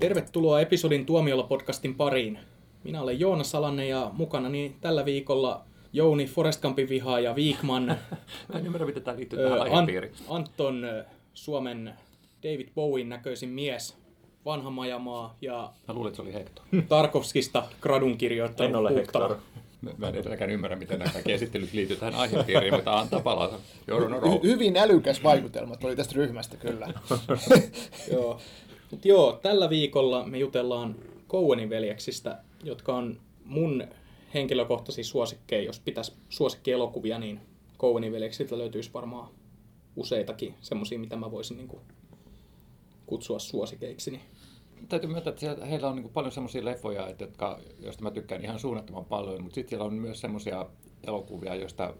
Tervetuloa episodin Tuomiolla podcastin pariin. Minä olen Joona Salanen ja mukana niin tällä viikolla Jouni Forest Gumpin vihaaja Viikman, Mä en ymmärrä, miten tämä liittyy tähän aihepiiriin. Anton Suomen David Bowen näköisin mies, vanha majamaa ja Mä luulin, että se oli Hector. Tarkovskista gradun kirjoittanut En ole. Hector. Mä- en edelläkään ymmärrä, miten nämä kaikki esittelyt liittyy tähän aihepiiriin, mutta antaa palata. Joudun Hy- hyvin älykäs vaikutelma tuli tästä ryhmästä kyllä. Joo. Mut joo, tällä viikolla me jutellaan Cowenin veljeksistä, jotka on mun henkilökohtaisia suosikkeja. Jos pitäisi suosikkielokuvia, niin Cowenin veljeksiltä löytyisi varmaan useitakin semmoisia, mitä mä voisin niinku kutsua suosikeiksi. Niin Täytyy myöntää, että heillä on niin paljon semmoisia leffoja, että, jotka, joista mä tykkään ihan suunnattoman paljon, mutta sitten siellä on myös semmoisia elokuvia, joista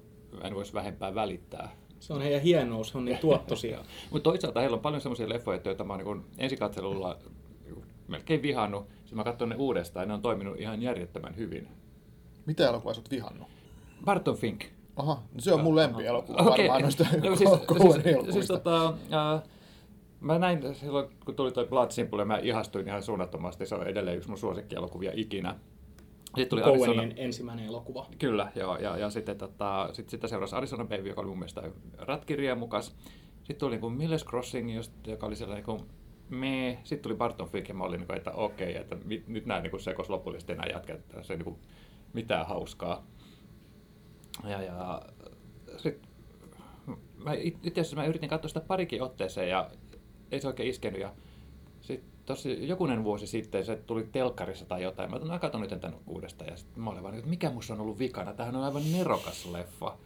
en voisi vähempää välittää. Se on heidän hienous, on niin tuottoisia. Mutta toisaalta heillä on paljon semmoisia leffoja, joita mä oon niin ensikatselulla niin melkein vihannut. Sitten mä katson ne uudestaan ja ne on toiminut ihan järjettömän hyvin. Mitä elokuvaa sä oot vihannut? Barton Fink. Aha, no se on mun lempielokuva Okei. varmaan noista No, siis, siis, elokuvista. siis tota, äh, mä näin silloin, kun tuli toi Blood Simple, ja mä ihastuin ihan suunnattomasti. Se on edelleen yksi mun suosikkielokuvia ikinä. Sitten tuli Arizona, Cowenin ensimmäinen elokuva. Kyllä, joo, ja, ja sitten tota, sit, sitä seurasi Arizona Baby, joka oli mun mielestä ratkiriemukas. Sitten tuli niin Milles Crossing, joka oli sellainen niin me. Sitten tuli Barton Fink ja mä olin, niin kuin, että okei, että mi, nyt nämä niin sekos lopullisesti enää jatkaa, että se ei niin kuin mitään hauskaa. Ja, ja sitten itse asiassa mä yritin katsoa sitä parikin otteeseen ja ei se oikein iskenyt. Ja tossa jokunen vuosi sitten se tuli telkkarissa tai jotain. Mä otan, mä katson nyt tämän uudestaan ja sitten mä olin vaan, että mikä musta on ollut vikana. Tämähän on aivan nerokas leffa.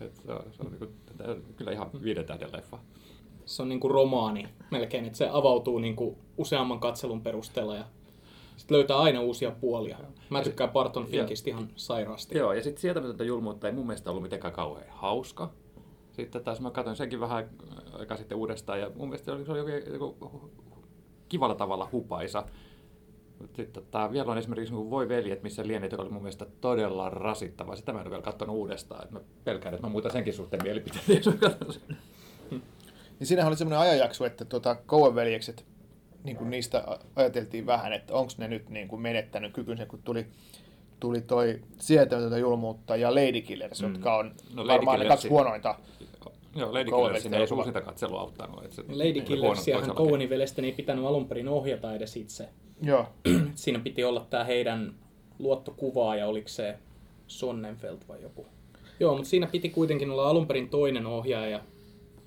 Et se on, se on niinku, kyllä ihan viiden tähden leffa. Se on niinku romaani melkein, että se avautuu niinku useamman katselun perusteella ja sitten löytää aina uusia puolia. Mä tykkään Barton Finkistä ihan sairaasti. Joo, ja sitten sietämätöntä julmuutta ei mun mielestä ollut mitenkään kauhean hauska. Sitten taas mä katsoin senkin vähän aikaa sitten uudestaan ja mun mielestä se oli, se oli joku kivalla tavalla hupaisa. Sitten tota, vielä on esimerkiksi niin Voi veljet, missä lienet, joka oli mun mielestä todella rasittava. Sitä mä en ole vielä katsonut uudestaan. Mä pelkään, että mä muutan senkin suhteen mielipiteeni, jos. Niin siinähän oli semmoinen ajanjakso, että tuota, Coen veljekset, niin kuin niistä ajateltiin vähän, että onko ne nyt niin kuin menettänyt kykynsä, kun tuli, tuli toi sietämätöntä julmuutta ja Lady Killers, mm. jotka on No, varmaan ne kaksi huonointa. Joo, Lady Killersin ei veljet- uusinta katselu auttanut. Se, Lady huono Killersiahan toisella Cowenin veljesten ei pitänyt alun perin ohjata edes itse. Joo, Siinä piti olla tämä heidän luottokuvaaja, oliko se Sonnenfeld vai joku. Joo, mutta siinä piti kuitenkin olla alun perin toinen ohjaaja,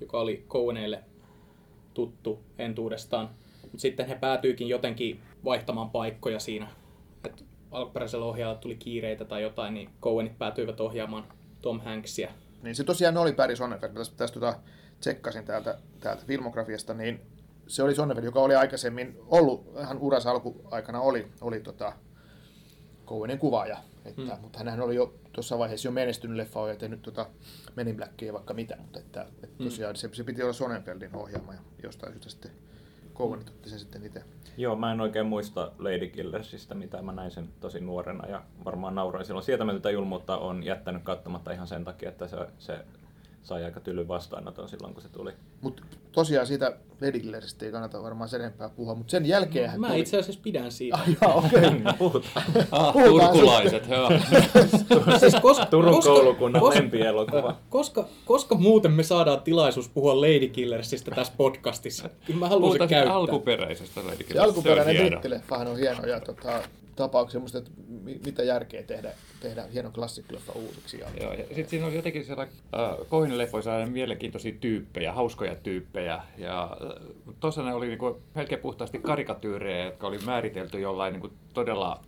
joka oli Coweneille tuttu entuudestaan. Mutta sitten he päätyikin jotenkin vaihtamaan paikkoja siinä. Et alkuperäisellä ohjaajalla tuli kiireitä tai jotain, niin Cowenit päätyivät ohjaamaan Tom Hanksia. Niin se tosiaan oli Barry Sonnenfeld. Tästä, tästä tota, tsekkasin täältä, täältä filmografiasta, niin se oli Sonnenfeld, joka oli aikaisemmin ollut, hän uransa alkuaikana oli, oli tota, Coenin kuvaaja. Että, Hmm. mm. Mutta hän oli jo tuossa vaiheessa jo menestynyt leffa ja tehnyt tota Men in Blackia vaikka mitä, mutta että, että tosiaan se, se, piti olla Sonnenfeldin ohjaama ja jostain syystä sitten Coenit otti sen sitten itse. Joo, mä en oikein muista Lady Killersistä, mitä mä näin sen tosi nuorena ja varmaan nauroin silloin. Sietämätöntä julmuutta on jättänyt katsomatta ihan sen takia, että se, se sai aika tylyn vastaanoton silloin, kun se tuli. Mutta tosiaan siitä Lady Killersistä ei kannata varmaan sen enempää puhua, mutta sen jälkeen hän Mä tuli... itse asiassa pidän siitä. Ah, jaa, okei. Puhutaan. Ah, turkulaiset, joo. siis koska, Turun koska, koulukunnan koska- lempielokuva. Koska, koska muuten me saadaan tilaisuus puhua Lady Killersistä tässä podcastissa? Kyllä mä haluan se Puhutaan siitä käyttää. alkuperäisestä Lady Se Killeristä, alkuperäinen on hieno. brittileffahan on hieno ja tota, tapauksia musta, että mi- mitä järkeä tehdä, tehdä hieno klassikkileffa uusiksi. Ja, Joo, ja sitten siinä oli jotenkin siellä äh, Cohenin leffoissa aina mielenkiintoisia tyyppejä, hauskoja tyyppejä. Ja äh, tuossa ne oli niinku melkein puhtaasti karikatyyrejä, jotka oli määritelty jollain niinku todella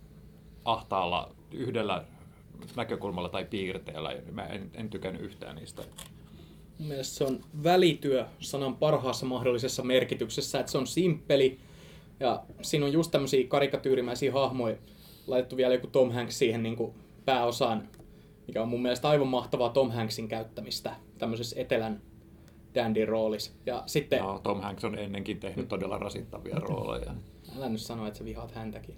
ahtaalla yhdellä näkökulmalla tai piirteellä. Mä en, en tykännyt yhtään niistä. Mun mielestä se on välityö sanan parhaassa mahdollisessa merkityksessä, että se on simppeli ja siinä on just tämmöisiä karikatyyrimäisiä hahmoja laitettu vielä joku Tom Hanks siihen niin kuin pääosaan, mikä on mun mielestä aivan mahtavaa Tom Hanksin käyttämistä tämmöisessä etelän dandy roolissa. Ja sitten, No, Tom Hanks on ennenkin tehnyt todella rasittavia rooleja. älä nyt sano, että sä vihaat häntäkin.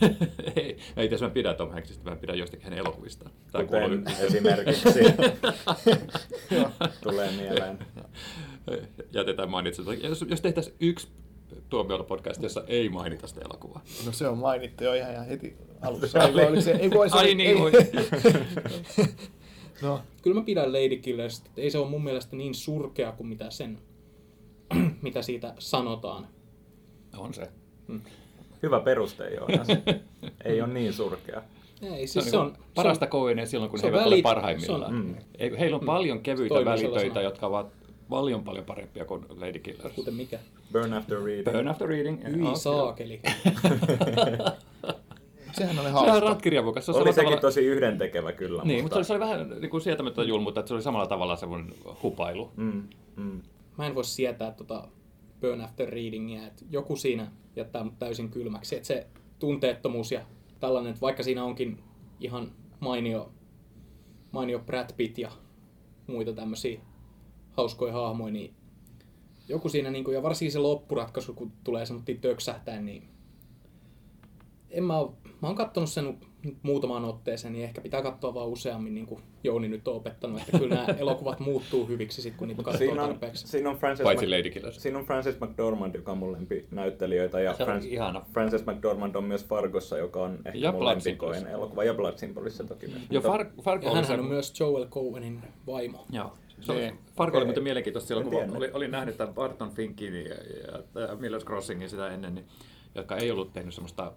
Ei, ei tässä mä pidä Tom Hanksista, mä pidän jostakin hänen elokuvistaan. Tää Kuten kuuluu- esimerkiksi tulee mieleen. jätetään mainitsematta. Jos, jos tehtäisiin yksi tuomiolla-podcast, jossa ei mainita sitä elokuvaa. No se on mainittu jo ihan, heti alussa. Oliko se, ei, voi, se Ai niin, ei. No, Kyllä mä pidän Lady Killerista. Ei se ole mun mielestä niin surkea kuin mitä sen, mitä siitä sanotaan. On se. Hyvä peruste, Joonas. Ei ole niin surkea. Ei, Se on, siis se on, niinku parasta Coenia silloin, kun he eivät ole välit- parhaimmillaan. se on- Mm. Ei- Heillä on paljon kevyitä Toimii välitöitä, sellaisena. jotka ovat paljon paljon parempia kuin Lady Killers. kuten mikä. Burn after reading. Burn After Reading. Hyi saakeli. sehän oli Se on hauska. ratkirjavukas. Se Oli samalla sekin tavalla... tosi yhdentekevä kyllä. Niin, mutta se oli vähän niin kuin sietämättä julmuutta, että se oli samalla tavalla semmoinen hupailu. Mm, mm. Mä en voi sietää tota Burn After Readingia, että joku siinä jättää mut täysin kylmäksi. Että se tunteettomuus ja tällainen, että vaikka siinä onkin ihan mainio, mainio Brad Pitt ja muita tämmöisiä hauskoja hahmoja, niin joku siinä, niin kuin, ja varsinkin se loppuratkaisu, kun tulee semmoinen töksähtäen, niin en mä, oo, mä oon kattonut sen muutamaan otteeseen, niin ehkä pitää katsoa vaan useammin, niin kuin Jouni nyt on opettanut, että kyllä nämä elokuvat muuttuu hyviksi sit, kun niitä katsoo Siinä on, tarpeeksi. siinä on Frances Paitsi Mac- Lady Killers. Siinä on Frances McDormand, joka on mun lempinäyttelijöitä. Ja Se Frans- ihana. Frances McDormand on myös Fargossa, joka on ehkä Ja mun lempikoin elokuva. Ja Blood Symbolissa toki myös. Jo Mutta- Far- Fargo Ja hänhän se... on myös Joel Cohenin vaimo. Joo. Se oli. Fargo oli muuten mielenkiintoista silloin, kun tiennyt. oli, olin nähnyt tämän Barton Finkin ja, ja, ja Miller's Crossingin sitä ennen, niin, jotka ei ollut tehnyt semmoista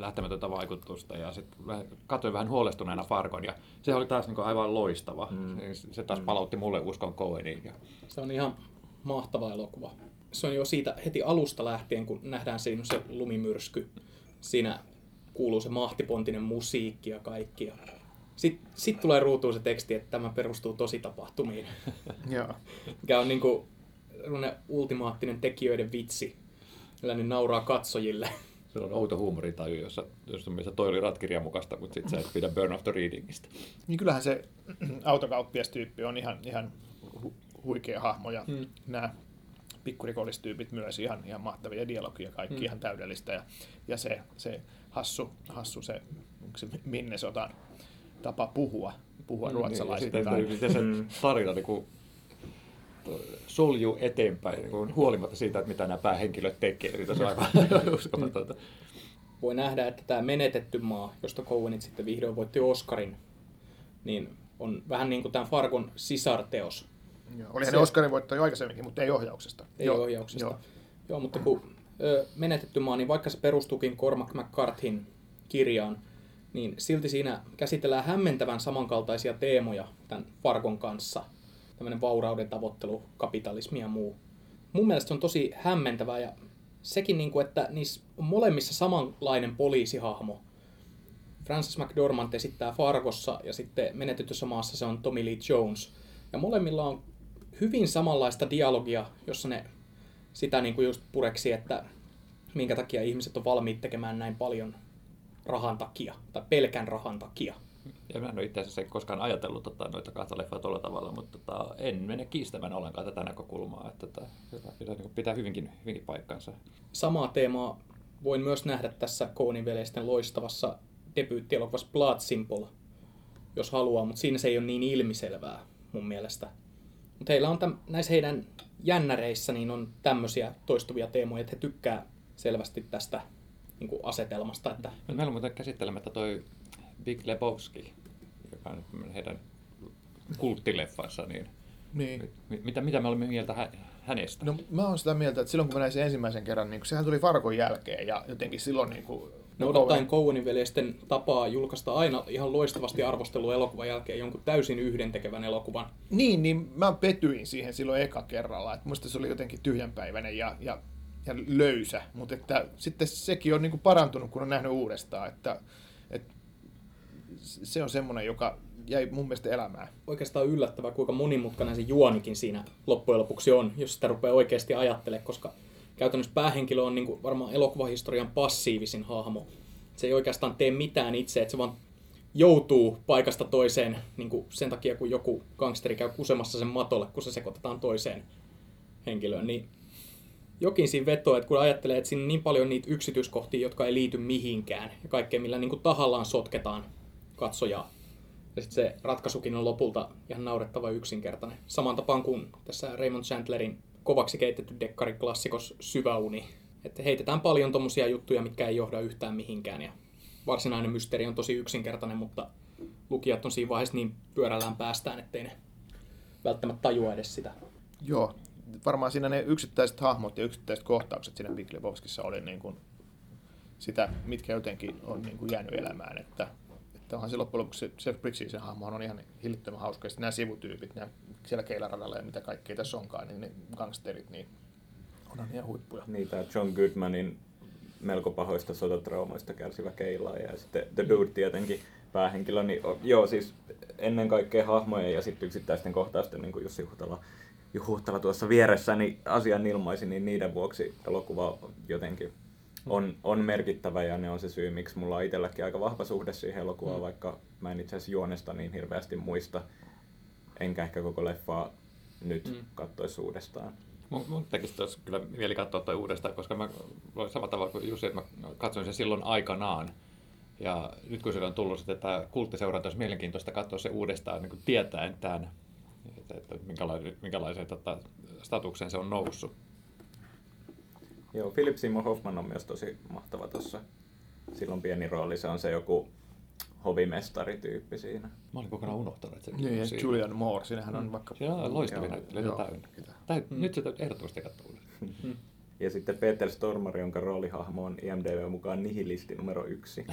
lähtemätöntä vaikutusta ja sitten katsoin vähän huolestuneena Fargon ja se oli taas niin aivan loistava. Mm. Se, se taas palautti mulle uskon Coheniin. Ja, Se on ihan mahtava elokuva. Se on jo siitä heti alusta lähtien, kun nähdään siinä se lumimyrsky. Siinä kuuluu se mahtipontinen musiikki ja kaikki. Sitten sit tulee ruutuun se teksti, että tämä perustuu tositapahtumiin. Joo. Mikä on niinku sellainen ultimaattinen tekijöiden vitsi. Millä ne nauraa katsojille. Se on outo huumoritaju, jossa, jossa mielestä toi oli ratkirjan mukaista, mutta sitten sä et pidä Burn After Readingista. Niin kyllähän se autokauppiastyyppi on ihan, ihan hu- huikea hahmo ja Mm. nämä pikkurikolistyypit myös ihan, ihan mahtavia dialogia, kaikki Mm. ihan täydellistä ja, ja se, se hassu, hassu se, onko se Minnesotan tapa puhua, puhua Mm, Niin, ruotsalaisittain. ja sitten se tarina niin kuin, soljuu eteenpäin niin kuin, huolimatta siitä, että mitä nämä päähenkilöt tekee. Eli se on aivan uskomatonta. Voi nähdä, että tämä menetetty maa, josta Cowenit sitten vihdoin voitti Oscarin, niin on vähän niin kuin tämän Fargon sisarteos. Joo, Olihan Se- ne Oscarin voitto jo aikaisemminkin, mutta ei ohjauksesta. Ei Joo, ohjauksesta. Joo. Joo, mutta kun ö, menetetty maa, niin vaikka se perustuukin Cormac McCarthyn kirjaan, niin silti siinä käsitellään hämmentävän samankaltaisia teemoja tämän Fargon kanssa. Tämmöinen vaurauden tavoittelu, kapitalismi ja muu. Mun mielestä se on tosi hämmentävää ja sekin, niin kuin, että niissä on molemmissa samanlainen poliisihahmo. Francis McDormand esittää Fargossa ja sitten menetetyssä maassa se on Tommy Lee Jones. Ja molemmilla on hyvin samanlaista dialogia, jossa ne sitä niin kuin just pureksi, että minkä takia ihmiset on valmiit tekemään näin paljon rahan takia, tai pelkän rahan takia. Ja mä en ole itse asiassa koskaan ajatellut tota, noita kahta leffaa tuolla tavalla, mutta tota, en mene kiistämään ollenkaan tätä näkökulmaa. Että tota, pitää, pitää, niin pitää hyvinkin, hyvinkin paikkansa. Samaa teemaa voin myös nähdä tässä Coenin veljesten loistavassa debyyttielokuvassa Blood Simple, jos haluaa, mutta siinä se ei ole niin ilmiselvää mun mielestä. Mutta heillä on täm, näissä heidän jännäreissä niin on tämmöisiä toistuvia teemoja, että he tykkää selvästi tästä niin asetelmasta, että meillä on muuten käsittelemättä toi Big Lebowski, joka on heidän kulttileffansa, niin Niin. mit- mitä, mitä me olemme mieltä hä- hänestä? No mä oon sitä mieltä, että silloin kun mä näin sen ensimmäisen kerran, niin sehän tuli Fargon jälkeen ja jotenkin silloin niin kuin, No odottaen Coenin veljesten tapaa julkaista aina ihan loistavasti arvostelua elokuvan jälkeen jonkun täysin yhdentekevän elokuvan. Niin, niin mä petyin siihen silloin eka kerralla. Että musta se oli jotenkin tyhjänpäiväinen ja, ja, ja löysä. Mutta että sitten sekin on niinku parantunut, kun on nähnyt uudestaan. Että, että se on semmoinen, joka jäi mun mielestä elämään. Oikeastaan yllättävää, kuinka monimutkainen se juonikin siinä loppujen lopuksi on, jos sitä rupeaa oikeasti ajattelemaan, koska käytännössä päähenkilö on niin kuin varmaan elokuvahistorian passiivisin hahmo. Se ei oikeastaan tee mitään itse, että se vaan joutuu paikasta toiseen niin kuin sen takia, kun joku gangsteri käy kusemassa sen matolle, kun se sekoitetaan toiseen henkilöön. Niin jokin siinä vetoo, että kun ajattelee, että siinä on niin paljon niitä yksityiskohtia, jotka ei liity mihinkään, ja kaikkea, millä niin kuin tahallaan sotketaan katsojaa. Ja sitten se ratkaisukin on lopulta ihan naurettava yksinkertainen. Saman tapaan kuin tässä Raymond Chandlerin kovaksi keitetty dekkariklassikos syväuni. Että heitetään paljon tommosia juttuja, mitkä ei johda yhtään mihinkään. Ja varsinainen mysteeri on tosi yksinkertainen, mutta lukijat on siinä vaiheessa niin pyörällään päästään, ettei ne välttämättä tajua edes sitä. Joo, varmaan siinä ne yksittäiset hahmot ja yksittäiset kohtaukset siinä Big Lebowskissa oli niin kuin sitä, mitkä jotenkin on niin kuin jäänyt elämään. Että, että onhan se loppujen lopuksi se Jeff Bridgesin se hahmo on ihan hillittömän hauska. Sitten nämä sivutyypit, nämä siellä keilaradalla ja mitä kaikkea tässä onkaan, niin ne gangsterit, niin onhan ihan huippuja. Niin, tämä John Goodmanin melko pahoista sotatraumoista kärsivä keilaaja ja sitten The Dude tietenkin päähenkilö, niin joo siis ennen kaikkea hahmojen ja sitten yksittäisten kohtausten, niin kuin Jussi Huhtala, Huhtala tuossa vieressä, niin asian ilmaisi, niin niiden vuoksi elokuva jotenkin on, on merkittävä ja ne on se syy, miksi mulla on itselläkin aika vahva suhde siihen elokuvaan, vaikka mä en itse asiassa juonesta niin hirveästi muista, enkä ehkä koko leffaa nyt Mm. katsoisi uudestaan. Mun, mun tekisi tos kyllä mieli katsoa toi uudestaan, koska mä olen samalla tavalla kuin Jussi, että mä katsoin sen silloin aikanaan. Ja nyt kun sillä on tullut sitten tämä kulttiseuranta, olisi mielenkiintoista katsoa se uudestaan niin tietäen tämän, että, että minkälaisen, minkälaiseen tota, statukseen se on noussut. Joo, Philip Seymour Hoffman on myös tosi mahtava tuossa. Silloin pieni rooli, se on se joku hovimestarityyppi siinä. Mä olin kokonaan unohtanut, että sekin Niin, on ja siinä. Julian Moore, siinähän on vaikka... Siinä on loistavia Joo, näyttelijöitä täynnä. kyllä. Täy, Nyt sitä ehdottomasti katsoa uudestaan. Ja sitten Peter Stormare, jonka roolihahmo on IMDb mukaan nihilisti numero yksi.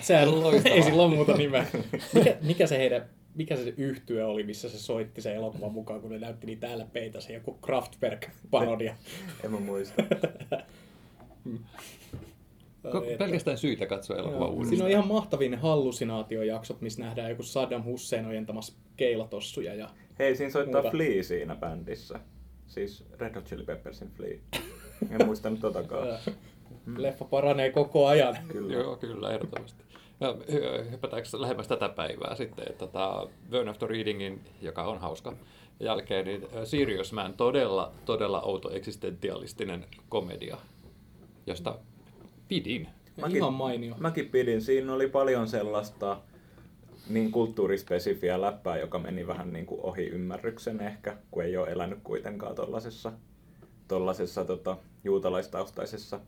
Sehän Loistavaa. ei sillä ole muuta nimeä. Mikä, mikä se heidän mikä se yhtye oli, missä se soitti sen elokuvan mukaan, kun ne näytti niin täällä peitä se joku Kraftwerk-parodia. En mä muista. Ko- Pelkästään syitä katsoa elokuva Joo. uudestaan. Siinä on ihan mahtavia ne hallusinaatiojaksot, missä nähdään joku Saddam Hussein ojentamassa keilatossuja. Ja... Hei, siinä soittaa Muuta. Flea siinä bändissä. Siis Red Hot Chili Peppersin Flea. En muista nyt totakaan. Ää, Leffa paranee koko ajan. Kyllä. Joo, kyllä, ehdottomasti. No, hy- hypätäänkö lähemmäs tätä päivää sitten, että tota, Burn After Readingin, joka on hauska, jälkeen, niin ö, Serious Man, todella, todella outo eksistentialistinen komedia, josta pidin. Ja ihan mainio. Mäkin pidin. Siinä oli paljon sellaista niin kulttuurispesifiä läppää, joka meni vähän niin kuin ohi ymmärryksen ehkä, kun ei ole elänyt kuitenkaan tollasessa tota, juutalaistaustaisessa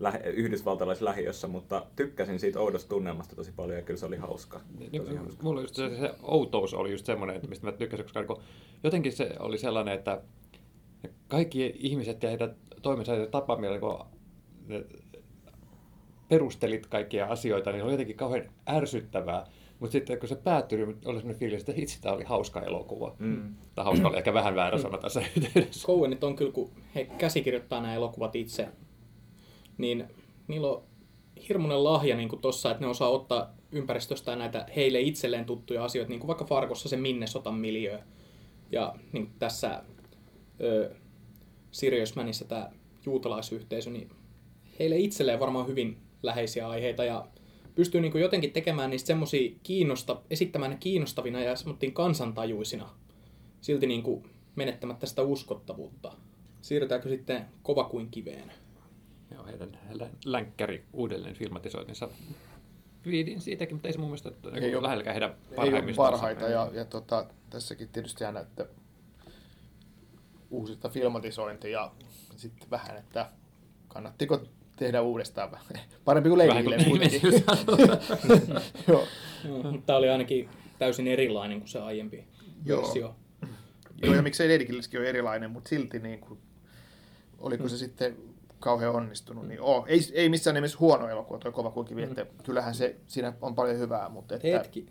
lähe, yhdysvaltalaislähiössä, mutta tykkäsin siitä oudosta tunnelmasta tosi paljon ja kyllä se oli hauska. Niin, Tosi hauska. mulla just se, se outous oli just semmoinen, että mistä mä tykkäsin, koska niin jotenkin se oli sellainen, että kaikki ihmiset ja heidän toimensa ja tapaamilla, niin perustelit kaikkia asioita, niin oli jotenkin kauhean ärsyttävää. Mutta sitten kun se päättyi, niin oli sellainen fiilis, että itse tämä oli hauska elokuva. Mm. Tai hauska oli ehkä vähän väärä sana tässä yhteydessä. Coenit on kyllä, kun he käsikirjoittaa nämä elokuvat itse, niin niillä on hirmuinen lahja niin kuin että ne osaa ottaa ympäristöstä näitä heille itselleen tuttuja asioita, niin kuin vaikka Fargossa se Minnesotan miljö. Ja niin tässä ö, Sirius Manissa tämä juutalaisyhteisö, niin heille itselleen varmaan hyvin läheisiä aiheita ja pystyy niin kuin jotenkin tekemään niistä semmosia kiinnosta, esittämään ne kiinnostavina ja semmoittiin kansantajuisina silti niin kuin menettämättä sitä uskottavuutta. Siirrytäänkö sitten kova kuin kiveen? Joo, heidän lä- länkkäri uudelleen filmatisoinninsa. Viidin siitäkin, mutta ei se mun mielestä Ei ei ole- lähelläkään heidän Ei ole parhaita ja, ja tota, tässäkin tietysti aina, että uusista filmatisointi ja sitten vähän, että kannattiko tehdä uudestaan vähän. Parempi kuin Vähän leikille kuin. Mutta tämä oli ainakin täysin erilainen kuin se aiempi Joo. versio. Joo, ja miksei Lady Killskin ole erilainen, mutta silti niin kuin, oliko se sitten kauhean onnistunut, niin oo. Ei, ei missään nimessä huono elokuva tuo Kova kuin kivi, että kyllähän se, siinä on paljon hyvää, mutta että, Hetki.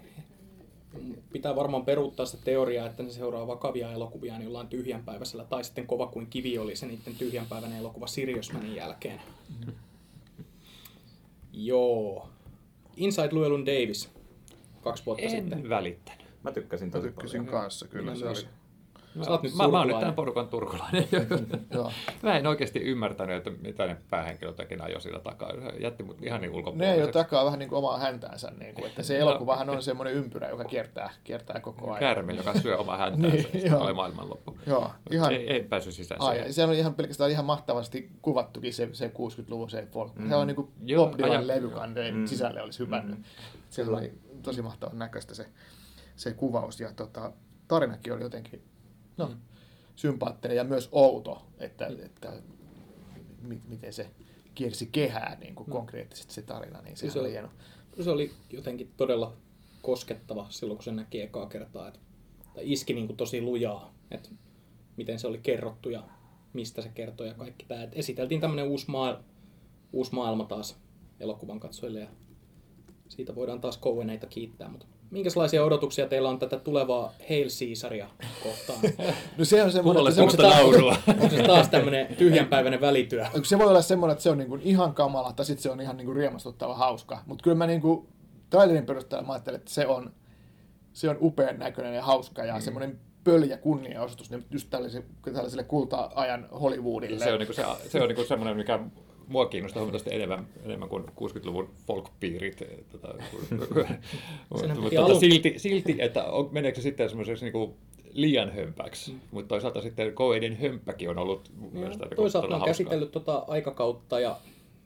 Pitää varmaan peruuttaa se teoria, että ne seuraa vakavia elokuvia niin jollain tyhjänpäiväisellä, tai sitten kova kuin kivi oli se niiden tyhjänpäiväinen elokuva Sirius Manin jälkeen. Joo. Inside Llewellyn Davis, kaksi vuotta sitten. En välittänyt. Mä tykkäsin mä tosi tykkäsin paljon. kanssa, kyllä Minä se myös. oli. Sä nyt mä, mä oon nyt tämän porukan turkulainen. Mä en oikeasti ymmärtänyt, että mitä ne päähenkilöt oikein ajoi sillä takaa. Se jätti mut ihan niin Ne ei ole ulkopuoliseksi. takaa vähän niin kuin omaa häntäänsä, niin kuin, että se elokuvahan on semmoinen ympyrä, joka kiertää, kiertää koko ajan. Kärme, joka syö omaa häntäänsä. Niin, oli maailmanloppu. Joo, ihan, Ei, ei päässyt sisään Ai, siihen. se on ihan pelkästään ihan mahtavasti kuvattukin se, se 60-luvun se folk. Mm. Se on niin kuin Joo, Bob Dylan levykanteen Mm. sisälle olisi hypännyt. Mm. Se oli tosi mahtavan näköistä se, se kuvaus ja tota, tarinakin oli jotenkin no, sympaattinen ja myös outo, että, Mm. että mi- miten se kiersi kehää niin kuin konkreettisesti se tarina, niin se Mm. Se oli hieno. Se oli jotenkin todella koskettava silloin, kun se näki ekaa kertaa. Että, tai iski niin kuin tosi lujaa, että miten se oli kerrottu ja mistä se kertoi ja kaikki tämä. Et esiteltiin tämmöinen uusi, maa, uusi maailma taas elokuvan katsojille ja siitä voidaan taas Coweneita kiittää. Mutta minkälaisia odotuksia teillä on tätä tulevaa Hail Caesaria kohtaan? No se on semmoinen, että se, semmoista naurua. Onko se taas tämmöinen tyhjänpäiväinen välityö? se voi olla semmoinen, että se on niin kuin ihan kamala, tai sitten se on ihan niin kuin riemastuttava hauska. Mutta kyllä mä niin kuin trailerin perusteella mä ajattelen, että se on, se on upean näköinen ja hauska ja mm. semmoinen pöljä kunniaostus niin just tällaiselle, tällaiselle kulta-ajan Hollywoodille. Se on, niinku se, se on niinku semmoinen, mikä mua kiinnostaa huomattavasti enemmän, enemmän kuin 60-luvun folkpiirit. eh, Tota, mutta, tota, silti, silti, että on, meneekö se sitten semmoiseksi niinku liian hömpäksi. Mm. Mutta toisaalta sitten Coenin hömppäkin on ollut mun mielestä niinku Toisaalta ne on käsitellyt tota aikakautta ja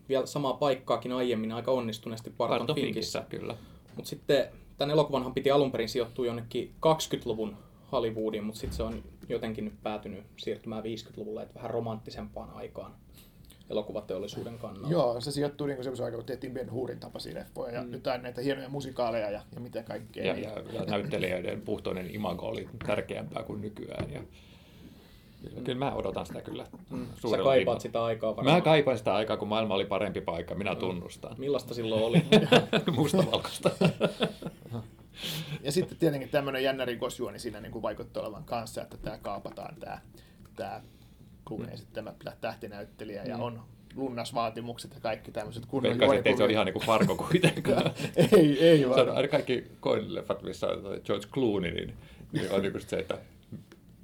vielä samaa paikkaakin aiemmin aika onnistuneesti Barton, Barton. Finkissä, kyllä. Mutta sitten tämän elokuvanhan piti alun perin sijoittua jonnekin 20-luvun Hollywoodiin, mutta sitten se on jotenkin nyt päätynyt siirtymään 50-luvulle, että vähän romanttisempaan aikaan elokuvateollisuuden kannalta. Joo, se sijoittuu niin semmoisen aikaan, kun tehtiin Ben Hurin tapaisia leffoja ja mm. jotain näitä hienoja musikaaleja ja, ja mitä kaikkea. Ja, ja, ja näyttelijöiden puhtoinen imago oli tärkeämpää kuin nykyään. Ja, kyllä, kyllä mä odotan sitä kyllä Mm. Sä kaipaat sitä aikaa varmaan. Mä kaipaan sitä aikaa, kun maailma oli parempi paikka, minä tunnustan. Millaista silloin oli? Mustavalkoista. Ja sitten tietenkin tämmöinen jännä rikosjuoni siinä niin kuin vaikuttaa olevan kanssa, että tämä kaapataan tämä, tämä Clooney, sitten tämä tähtinäyttelijä ja on lunnasvaatimukset ja kaikki tämmöiset kunnon Veikkasin, että ei se ole ihan niin kuin Fargo kuitenkaan. ei, ei Se vaan. on aina kaikki Coen-leffat, missä on George Clooney, niin, niin on niin se, että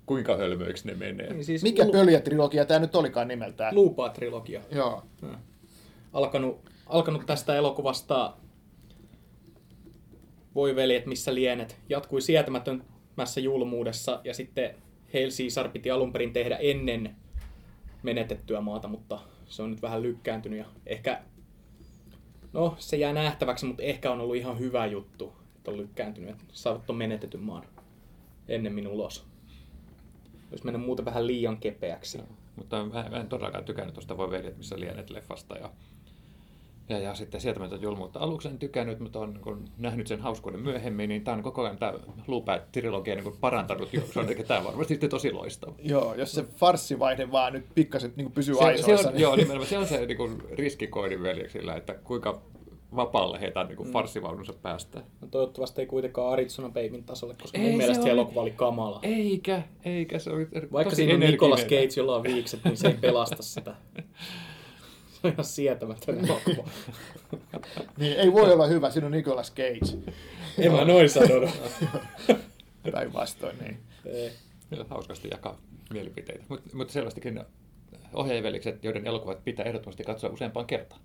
kuinka hölmöiksi ne menee. Niin siis Mikä Lu- pöljätrilogia tämä nyt olikaan nimeltään? Lupaa-trilogia. Joo. alkanut, alkanut tästä elokuvasta Voi veljet, missä lienet, jatkui sietämättömässä julmuudessa ja sitten Hail Caesar piti alun perin tehdä ennen menetettyä maata, mutta se on nyt vähän lykkääntynyt ja ehkä, no se jää nähtäväksi, mutta ehkä on ollut ihan hyvä juttu, että on lykkääntynyt, että saavat tuon menetetyn maan ennemmin ulos. Olisi mennyt muuten vähän liian kepeäksi. Mutta mä, mä en todellakaan tykännyt tuosta Voi veljet, missä lienet leffasta. Ja, ja, ja sitten sieltä mä julmuutta aluksi en tykännyt, mutta on niin nähnyt sen hauskuuden myöhemmin, niin tämä on koko ajan tämä Lupää-trilogia niin parantanut. Se on eli tämä varmasti sitten tosi loistava. Joo, jos se farssivaihe vaan nyt pikkasen niin pysyy Se, se aisoissa. on, niin... joo, nimenomaan se on se niin kuin, riski Coenin veljeksillä, että kuinka vapaalle heitä niin kuin farssivaununsa päästä. No, toivottavasti ei kuitenkaan Arizona Babyn tasolle, koska Ei, mun se mielestä se oli- elokuva oli kamala. Eikä, eikä se oli Vaikka tosi siinä on. Nicolas Cage, jolla on viikset, niin se ei pelasta sitä. Se on ihan sietämätön elokuva. niin ei voi olla hyvä, siinä on Nicolas Cage. En mä noin sanonut. Päinvastoin, niin. Ei. Hauskasti jakaa mielipiteitä. Mutta mut selvästikin ohjaajavelikset, joiden elokuvat pitää ehdottomasti katsoa useampaan kertaan.